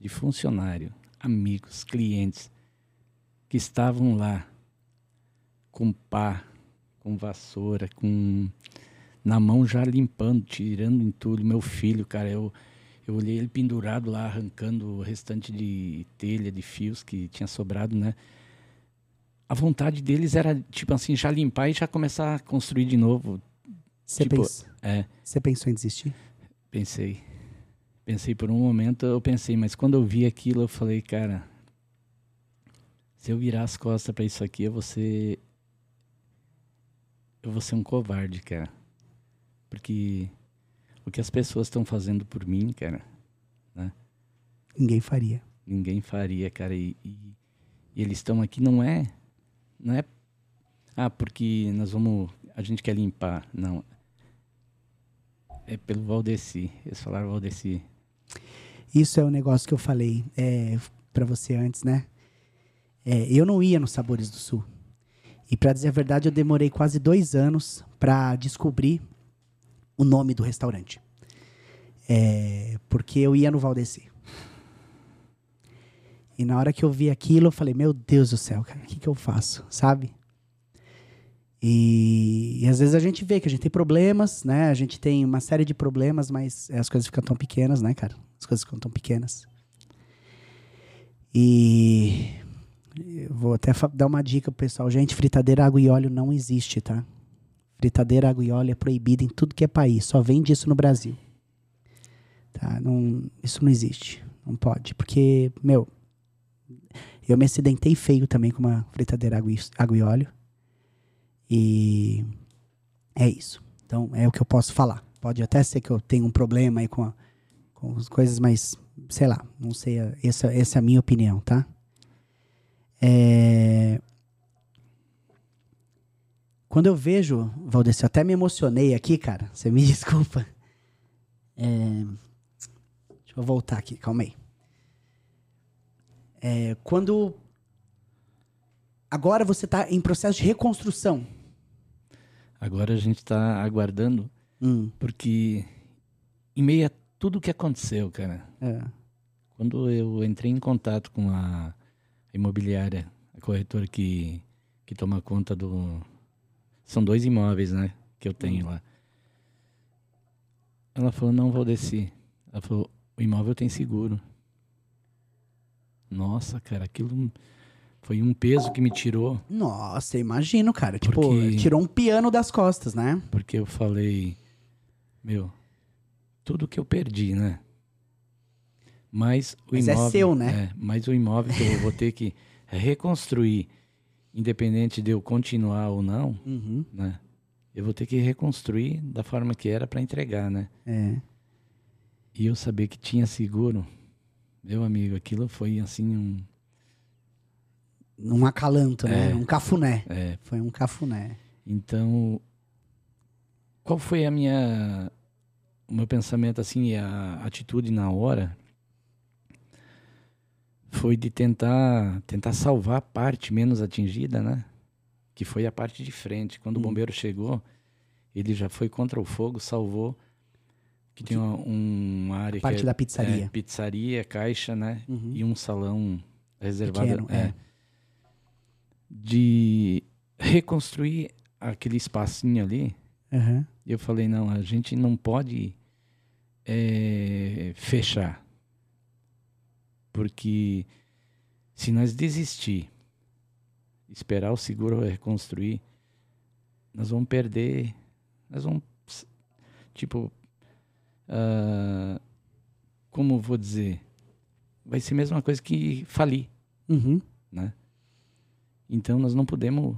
de funcionário, amigos, clientes que estavam lá com pá, com vassoura, com na mão já limpando, tirando entulho, meu filho, cara, eu eu olhei ele pendurado lá, arrancando o restante de telha, de fios que tinha sobrado, né? a vontade deles era, tipo assim, já limpar e já começar a construir de novo. Você Tipo, pens- É, você pensou em desistir? Pensei. Pensei por um momento, eu pensei, mas quando eu vi aquilo, eu falei, cara, se eu virar as costas pra isso aqui, eu vou ser. Eu vou ser um covarde, cara. Porque o que as pessoas estão fazendo por mim, cara, Ninguém faria. ninguém faria, cara. E, e- e eles estão aqui, não é. Não é. Ah, porque nós vamos. A gente quer limpar. Não. É pelo Valdeci. Eles falaram Valdeci. Isso é o negócio que eu falei é, para você antes, né? É, eu não ia nos Sabores do Sul. E pra dizer a verdade, eu demorei quase dois anos pra descobrir o nome do restaurante. É, porque eu ia no Valdeci. E na hora que eu vi aquilo, eu falei, meu Deus do céu, cara, o que, que eu faço? Sabe? E, e às vezes a gente vê que a gente tem problemas, né? A gente tem uma série de problemas, mas as coisas ficam tão pequenas, né, cara? As coisas ficam tão pequenas. E vou até dar uma dica pro pessoal. Gente, fritadeira, água e óleo não existe, tá? Fritadeira, água e óleo é proibida em tudo que é país. Só vende isso no Brasil. Tá? Não, isso não existe. Não pode. Porque, meu, eu me acidentei feio também com uma fritadeira, água e, água e óleo. E é isso. Então, é o que eu posso falar. Pode até ser que eu tenha um problema aí com, a- com as coisas, mas sei lá, não sei. Essa, essa é a minha opinião, tá? É... Quando eu vejo, Valdeci, eu até me emocionei aqui, cara. Você me desculpa. É... Deixa eu voltar aqui, calma aí. É, quando. Agora você está em processo de reconstrução. Agora a gente está aguardando, Hum, porque em meio a tudo que aconteceu, cara, é. quando eu entrei em contato com a imobiliária, a corretora que, que toma conta do. São dois imóveis, né? Que eu tenho lá. Ela falou: não vou descer. Ela falou: o imóvel tem seguro. Nossa, cara, aquilo foi um peso que me tirou. Nossa, imagino, cara. Tipo, Porque- tirou um piano das costas, né? Porque eu falei, meu, tudo que eu perdi, né? Mas o Mas é imóvel. seu, né? é, mas o imóvel que eu vou ter que reconstruir, independente de eu continuar ou não, Uhum. né? Eu vou ter que reconstruir da forma que era para entregar, né? É. E eu saber que tinha seguro, meu amigo, aquilo foi assim um. Um acalanto, né? É. Um cafuné. É, Foi um cafuné. Então, qual foi a minha o meu pensamento assim, e a atitude na hora foi de tentar tentar salvar a parte menos atingida, né? Que foi a parte de frente. Quando Hum. o bombeiro chegou, ele já foi contra o fogo, salvou que tem uma, um- uma área Parte que é, da pizzaria. é, pizzaria, caixa, né? Uhum. E um salão reservado Pequeno, é, é. De reconstruir aquele espacinho ali. E eu falei, não, a gente não pode é, fechar. Porque se nós desistir, esperar o seguro reconstruir, nós vamos perder, nós vamos, tipo, ah, como vou dizer, vai ser a mesma coisa que falir, Uhum. né? Então nós não podemos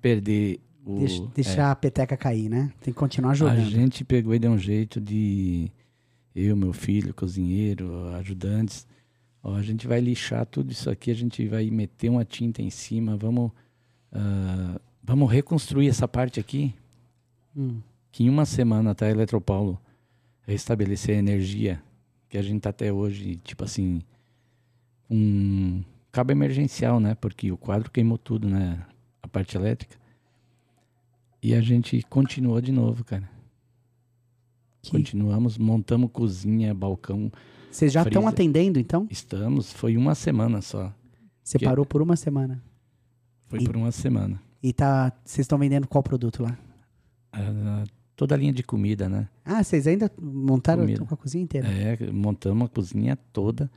perder o... Deixa- é, deixar a peteca cair, né? Tem que continuar a jogando. gente pegou e deu um jeito de eu, meu filho, cozinheiro, ajudantes. Ó, a gente vai lixar tudo isso aqui, a gente vai meter uma tinta em cima, vamos, ah, vamos reconstruir essa parte aqui, Hum. que em uma semana até a Eletropaulo restabelecer a energia, que a gente tá até hoje, tipo assim, um cabo emergencial, né? Porque o quadro queimou tudo, né? A parte elétrica. E a gente continuou de novo, cara. Que- Continuamos, montamos cozinha, balcão. Vocês já estão atendendo, então? Estamos, foi uma semana só. Você parou por uma semana. Foi E- por uma semana. E tá. Vocês estão vendendo qual produto lá? Ah, toda a linha de comida, né? Ah, vocês ainda montaram Comida. a cozinha inteira? É, montamos a cozinha toda.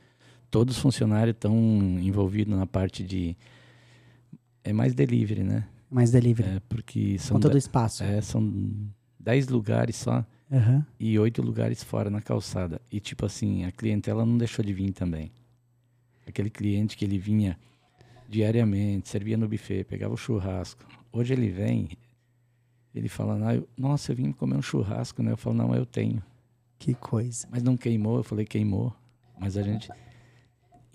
Todos os funcionários estão envolvidos na parte de É mais delivery, né? Mais delivery. É, porque são, Conta do de- espaço. é, são 10 lugares só Aham. e oito lugares fora na calçada. E tipo assim, a clientela não deixou de vir também. Aquele cliente que ele vinha diariamente, servia no buffet, pegava o churrasco. Hoje ele vem, ele fala, "Ah, eu- nossa, eu vim comer um churrasco, né? Eu falo, não, eu tenho. Que coisa. Mas não queimou, eu falei, queimou. Mas a gente,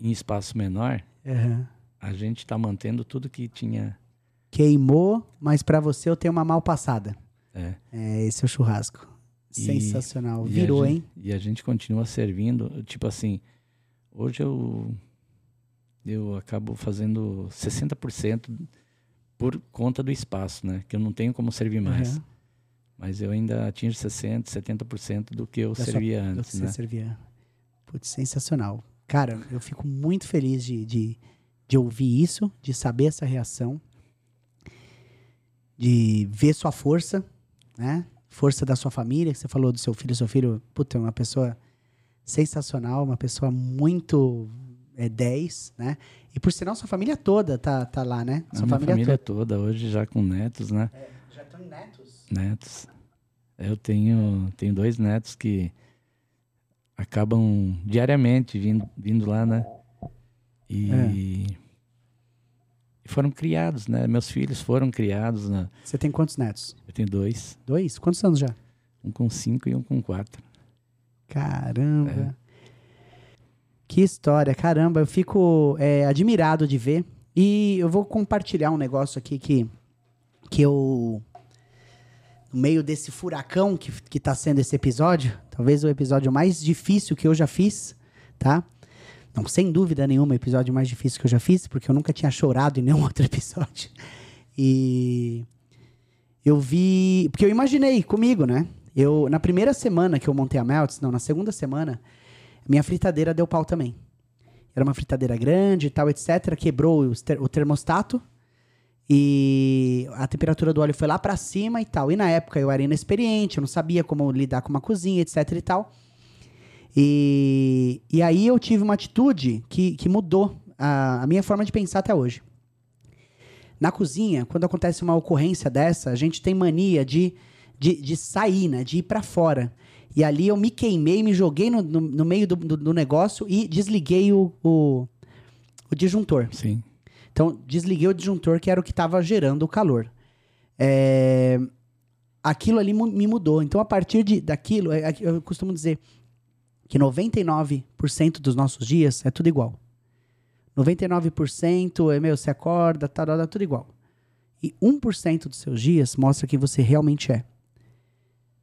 em espaço menor, Aham. a gente está mantendo tudo que tinha. Queimou, mas pra você eu tenho uma mal passada. É, É, esse é o churrasco. E- Sensacional. e Virou, gente- hein? E a gente continua servindo. Tipo assim, hoje eu, eu acabo fazendo 60% por conta do espaço, né? Que eu não tenho como servir mais. Aham. Mas eu ainda atingo 60%, 70% do que eu Da sua- servia do que antes, você né? servia. Putz, sensacional. Cara, eu fico muito feliz de, de, de ouvir isso, de saber essa reação, de ver sua força, né? Força da sua família, que você falou do seu filho. Seu filho, puta, é uma pessoa sensacional, uma pessoa muito é, 10, né? E por sinal, sua família toda tá, tá lá, né? A Sua minha família, família toda, hoje já com netos, né? toda. Já estão netos. Netos. Eu tenho, tenho dois netos que acabam diariamente vindo, vindo lá, né? E, É. e foram criados, né? Meus filhos foram criados. Na, Você tem quantos netos? eu tenho dois, Dois? Quantos anos já? um com cinco e um com quatro. Caramba. É. Que história, caramba. Eu fico é, admirado de ver. E eu vou compartilhar um negócio aqui que, que eu. No meio desse furacão que, que tá sendo esse episódio, talvez o episódio mais difícil que eu já fiz, tá? Não, sem dúvida nenhuma, o episódio mais difícil que eu já fiz, porque eu nunca tinha chorado em nenhum outro episódio. E eu vi. Porque eu imaginei comigo, né? Eu, na primeira semana que eu montei a Melts, não, na segunda semana, minha fritadeira deu pau também. Era uma fritadeira grande e tal, etc. Quebrou o termostato e a temperatura do óleo foi lá pra cima e tal. E na época eu era inexperiente, eu não sabia como lidar com uma cozinha, etc e tal. E, e aí eu tive uma atitude que, que mudou a, a minha forma de pensar até hoje. Na cozinha, quando acontece uma ocorrência dessa, a gente tem mania de, de, de sair, né? De ir pra fora. E ali eu me queimei, me joguei no, no, no meio do, do, do negócio e desliguei o, o, o disjuntor. Sim. Então, desliguei o disjuntor, que era o que estava gerando o calor. É, Aquilo ali me mudou. Então, a partir de, daquilo, é- eu costumo dizer que 99% dos nossos dias é tudo igual. 99% é, meu, você acorda, tá, tá, tudo igual. E 1% dos seus dias mostra quem você realmente é.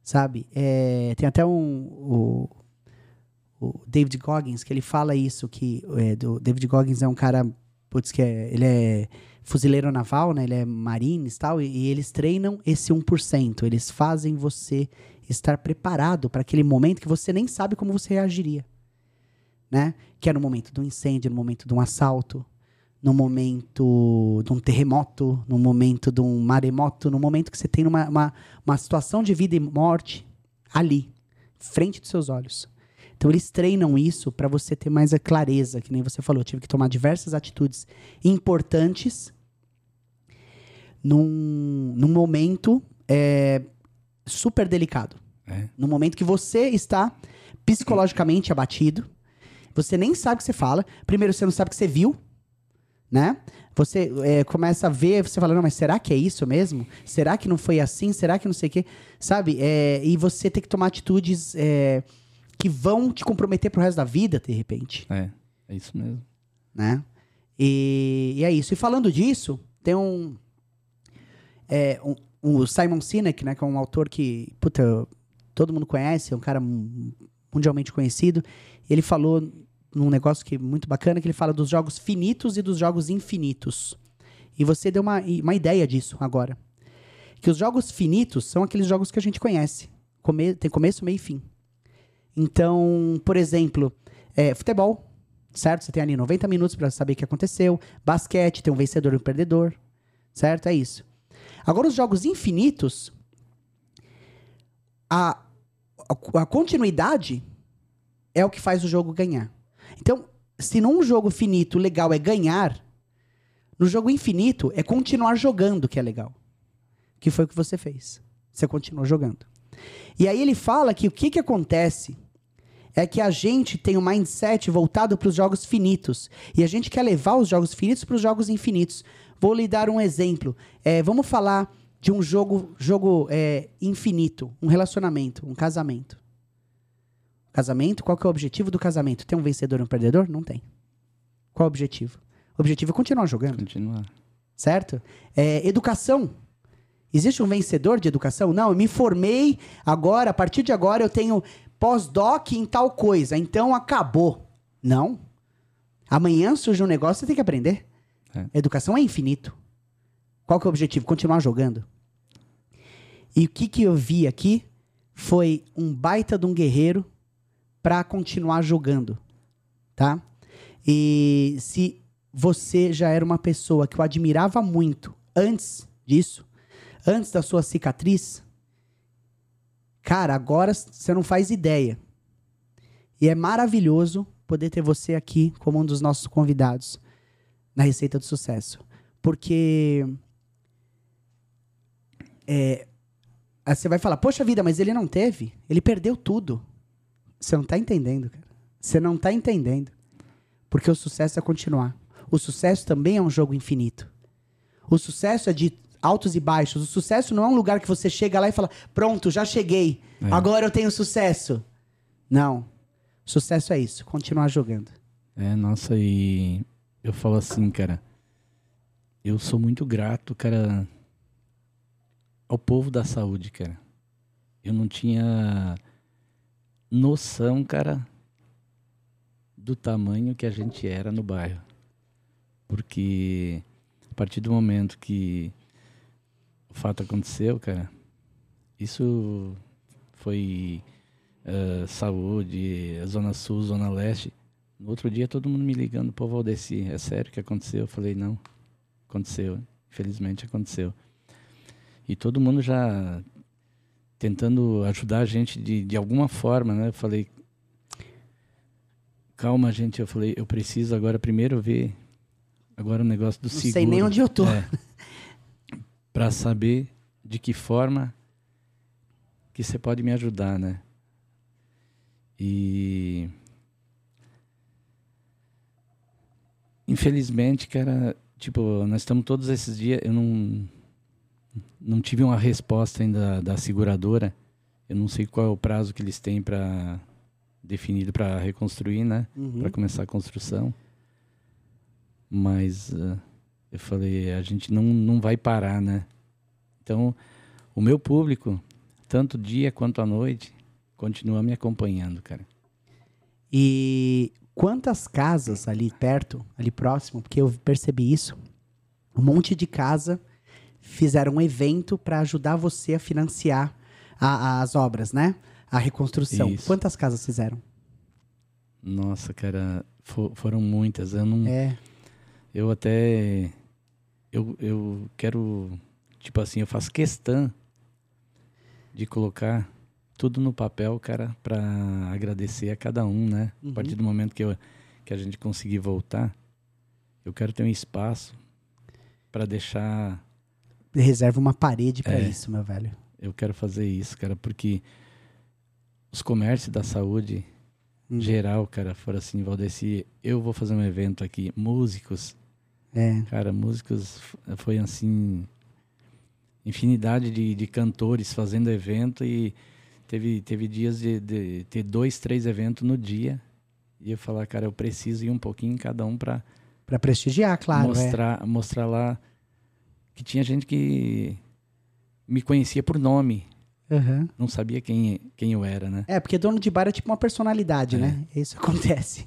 Sabe? É, tem até um... O, o David Goggins, que ele fala isso, que é, do, David Goggins é um cara, putz, que é, ele é fuzileiro naval, né? Ele é marines e tal, e, e eles treinam esse 1%. Eles fazem você estar preparado para aquele momento que você nem sabe como você reagiria, né? Que é no momento do incêndio, no momento de um assalto, no momento de um terremoto, no momento de um maremoto, no momento que você tem uma, uma, uma situação de vida e morte ali, frente dos seus olhos. Então eles treinam isso para você ter mais a clareza, que nem você falou. Eu tive que tomar diversas atitudes importantes num, num momento é, super delicado. É. No momento que você está psicologicamente abatido, você nem sabe o que você fala. Primeiro, você não sabe o que você viu, né? Você é, começa a ver, você fala, não, mas será que é isso mesmo? Será que não foi assim? Será que não sei o quê? Sabe? É, e você tem que tomar atitudes é, que vão te comprometer pro resto da vida, de repente, É, é isso mesmo. né? E, e é isso. E falando disso, tem um, é, um, o Simon Sinek, né, que é um autor que, puta, todo mundo conhece, é um cara mu- mundialmente conhecido. Ele falou num negócio que é muito bacana, que ele fala dos jogos finitos e dos jogos infinitos. E você deu uma, uma ideia disso agora. Que os jogos finitos são aqueles jogos que a gente conhece. Come- tem começo, meio e fim. Então, por exemplo, é, futebol, certo? Você tem ali 90 minutos para saber o que aconteceu. Basquete, tem um vencedor e um perdedor, certo? É isso. Agora, os jogos infinitos, a, a, a continuidade é o que faz o jogo ganhar. Então, se num jogo finito legal é ganhar, No jogo infinito é continuar jogando que é legal. Que foi o que você fez. Você continuou jogando. E aí ele fala que o que, que acontece é que a gente tem um mindset voltado para os jogos finitos. E a gente quer levar os jogos finitos para os jogos infinitos. Vou lhe dar um exemplo. É, vamos falar de um jogo, jogo é, infinito, um relacionamento, um casamento. Casamento, qual que é o objetivo do casamento? Tem um vencedor e um perdedor? Não tem. Qual é o objetivo? O objetivo é continuar jogando. Continuar. Certo? É, educação. Existe um vencedor de educação? Não, eu me formei agora, a partir de agora eu tenho pós-doc em tal coisa, então acabou. Não. Amanhã surge um negócio, você tem que aprender. É. Educação é infinito. Qual que é o objetivo? Continuar jogando. E o que, que eu vi aqui foi um baita de um guerreiro para continuar jogando, tá? E se você já era uma pessoa que eu admirava muito antes disso, antes da sua cicatriz, cara, agora você não faz ideia. E é maravilhoso poder ter você aqui como um dos nossos convidados na Receita do Sucesso. Porque é, você vai falar, poxa vida, mas ele não teve, ele perdeu tudo. Você não tá entendendo, cara. Você não tá entendendo. Porque o sucesso é continuar. O sucesso também é um jogo infinito. O sucesso é de altos e baixos. O sucesso não é um lugar que você chega lá e fala: pronto, já cheguei. É. Agora eu tenho sucesso. Não. Sucesso é isso, continuar jogando. É, nossa, e eu falo assim, cara. Eu sou muito grato, cara, ao povo da saúde, cara. Eu não tinha noção, cara, do tamanho que a gente era no bairro. Porque a partir do momento que o fato aconteceu, cara, isso foi eh, saúde, Zona Sul, Zona Leste. No outro dia todo mundo me ligando, pô, Valdeci, é sério que aconteceu? Eu falei, não, aconteceu, infelizmente aconteceu. E todo mundo já tentando ajudar a gente de, de alguma forma, né? Eu falei, calma, gente, eu falei, eu preciso agora primeiro ver agora o negócio do Não seguro. sei nem onde eu tô. É, para saber de que forma que você pode me ajudar, né? E infelizmente, cara, tipo, nós estamos todos esses dias, eu não não tive uma resposta ainda da seguradora. Eu não sei qual é o prazo que eles têm para definido para reconstruir, né? Uhum. Para começar a construção. Mas eh, eu falei, a gente não, não vai parar, né? Então, o meu público, tanto dia quanto à noite, continua me acompanhando, cara. E quantas casas ali perto, ali próximo, porque eu percebi isso, um monte de casa fizeram um evento para ajudar você a financiar a- as obras, né? A reconstrução. Isso. Quantas casas fizeram? Nossa, cara, fo- foram muitas. Eu não, É, eu até eu, eu quero tipo assim, eu faço questão de colocar tudo no papel, cara, para agradecer a cada um, né? Uhum. A partir do momento que eu, que a gente conseguir voltar, eu quero ter um espaço para deixar reserva uma parede para É. isso, meu velho. eu quero fazer isso, cara, porque os comércios da saúde Hum. geral, cara, foram assim, Valdeci, eu vou fazer um evento aqui, músicos, É. cara, músicos foi assim, infinidade de, de cantores fazendo evento e teve, teve dias de, de ter dois, três eventos no dia e eu falar, cara, eu preciso ir um pouquinho em cada um para Para prestigiar, claro. é. mostrar, mostrar lá que tinha gente que me conhecia por nome, Aham. não sabia quem, quem eu era, né? É, porque dono de bar é tipo uma personalidade, É. né? Isso acontece.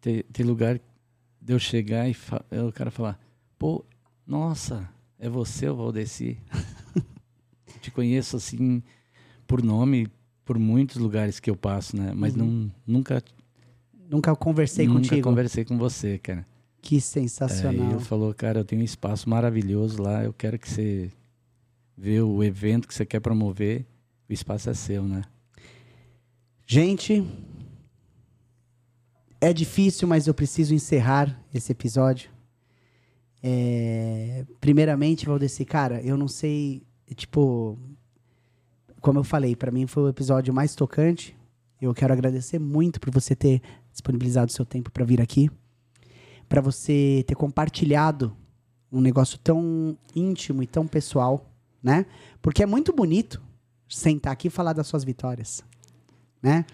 Tem, tem lugar de eu chegar e fa- o cara falar, pô, nossa, é você, o Valdeci. Te conheço assim por nome, por muitos lugares que eu passo, né? Mas não, nunca, Nunca conversei nunca contigo. conversei com você, cara. Que Aí sensacional. ele falou, cara, eu tenho um espaço maravilhoso lá, eu quero que você vê o evento que você quer promover, o espaço é seu, né? Gente, é difícil, mas eu preciso encerrar esse episódio. É, primeiramente, Valdeci, cara, eu não sei, tipo, como eu falei, pra mim foi o episódio mais tocante. Eu quero agradecer muito por você ter disponibilizado seu tempo pra vir aqui, Pra você ter compartilhado um negócio tão íntimo e tão pessoal, né? Porque é muito bonito sentar aqui e falar das suas vitórias, né?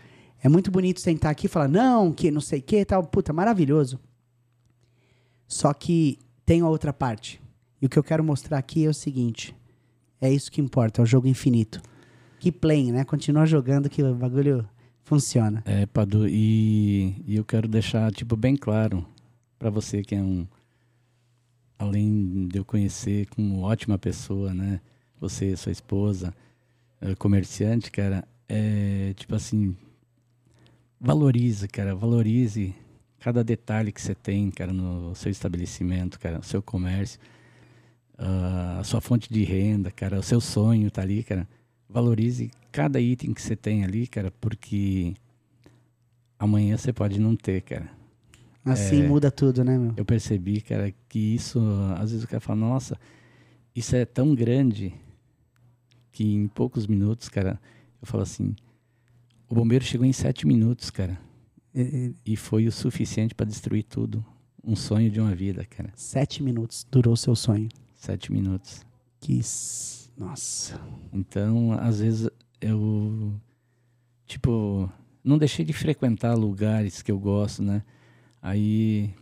É muito bonito sentar aqui e falar, não, que não sei o que, tal, puta, maravilhoso. Só que tem a outra parte. E o que eu quero mostrar aqui é o seguinte: é isso que importa, é o jogo infinito. Que play, né? Continua jogando que o bagulho funciona. É, Padu, e, e eu quero deixar, tipo, bem claro pra você que é um. Além de eu conhecer como ótima pessoa, né? Você, sua esposa, eh, comerciante, cara, é tipo assim. Valorize, cara, valorize cada detalhe que você tem, cara, no seu estabelecimento, cara, no seu comércio, ah, a sua fonte de renda, cara, o seu sonho tá ali, cara. Valorize cada item que você tem ali, cara, porque amanhã você pode não ter, cara. Assim É. muda tudo, né, meu? Eu percebi, cara, que isso, às vezes o cara fala, nossa, isso é tão grande que em poucos minutos, cara, eu falo assim, o bombeiro chegou em sete minutos, cara, é, e foi o suficiente para destruir tudo. Um sonho de uma vida, cara. Sete minutos durou seu sonho. Sete minutos. Que. Nossa. Então, às vezes eu, tipo, não deixei de frequentar lugares que eu gosto, né? Aí,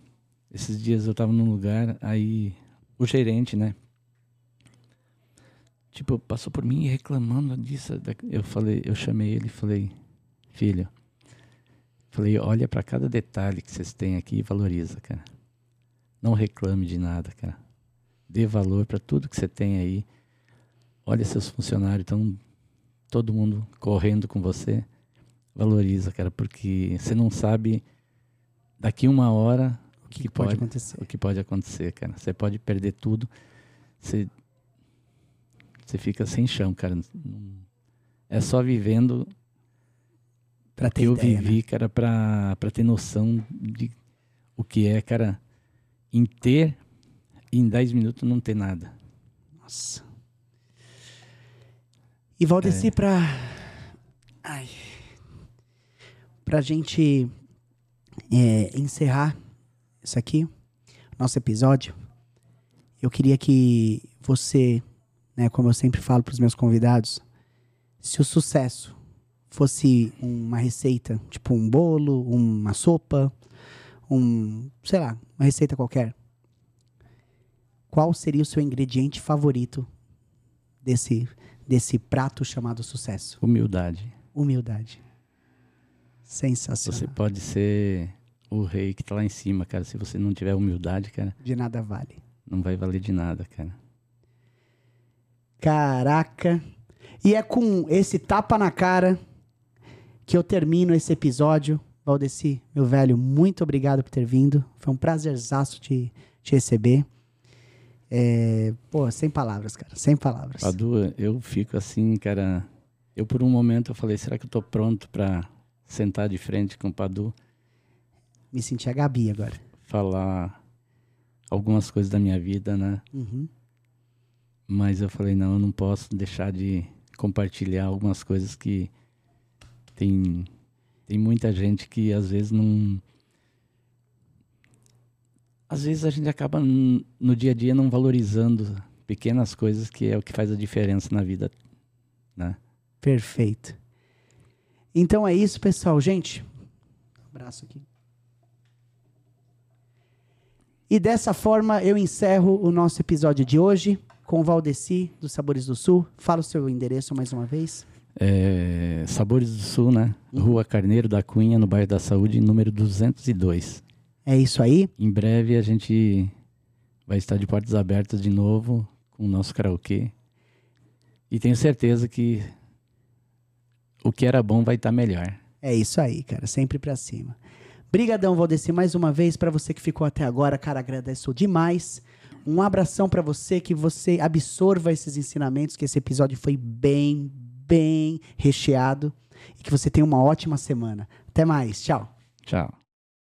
esses dias eu tava num lugar, aí o gerente, né? Tipo, passou por mim reclamando disso. Eu falei, eu chamei ele e falei, filho, falei, olha para cada detalhe que vocês têm aqui e valoriza, cara. Não reclame de nada, cara. Dê valor para tudo que você tem aí. Olha seus funcionários, estão todo mundo correndo com você. Valoriza, cara, porque você não sabe daqui uma hora O que, que pode, pode- acontecer? o que pode acontecer, cara. Você pode perder tudo. Você, você fica sem chão, cara. É só vivendo Pra ter eu ideia, vivi, né? cara, pra, pra ter noção de o que é, cara, em ter e em 10 minutos não ter nada. Nossa. E Valdeci, É. pra. Ai. Pra gente é, encerrar isso aqui, nosso episódio, eu queria que você, né, como eu sempre falo pros meus convidados, se o sucesso fosse uma receita, tipo um bolo, uma sopa, um, sei lá, uma receita qualquer, qual seria o seu ingrediente favorito desse, desse prato chamado sucesso? Humildade. Humildade. Sensacional. Você pode ser o rei que tá lá em cima, cara. Se você não tiver humildade, cara, De nada vale. não vai valer de nada, cara. Caraca. E é com esse tapa na cara que eu termino esse episódio. Valdeci, meu velho, muito obrigado por ter vindo. Foi um prazerzaço te, te receber. É, pô, sem palavras, cara. Sem palavras. Padu, eu fico assim, cara. Eu por um momento eu falei, será que eu tô pronto pra sentar de frente com o Padu, Me senti a Gabi agora. falar algumas coisas da minha vida, né? Uhum. Mas eu falei, não, eu não posso deixar de compartilhar algumas coisas que tem, tem muita gente que às vezes não. Às vezes a gente acaba no dia a dia não valorizando pequenas coisas que é o que faz a diferença na vida, né? Perfeito. Então é isso, pessoal. Gente, um abraço aqui. E dessa forma eu encerro o nosso episódio de hoje com o Valdeci dos Sabores do Sul. Fala o seu endereço mais uma vez. É, Sabores do Sul, né? Rua Carneiro da Cunha, no bairro da Saúde, número 202. É isso aí. Em breve a gente vai estar de portas abertas de novo com o nosso karaokê. E tenho certeza que o que era bom vai estar melhor. É isso aí, cara. Sempre pra cima. Brigadão, Valdeci, mais uma vez. Pra você que ficou até agora, cara, agradeço demais. Um abração pra você, que você absorva esses ensinamentos, que esse episódio foi bem, bem recheado. E que você tenha uma ótima semana. Até mais. Tchau. Tchau.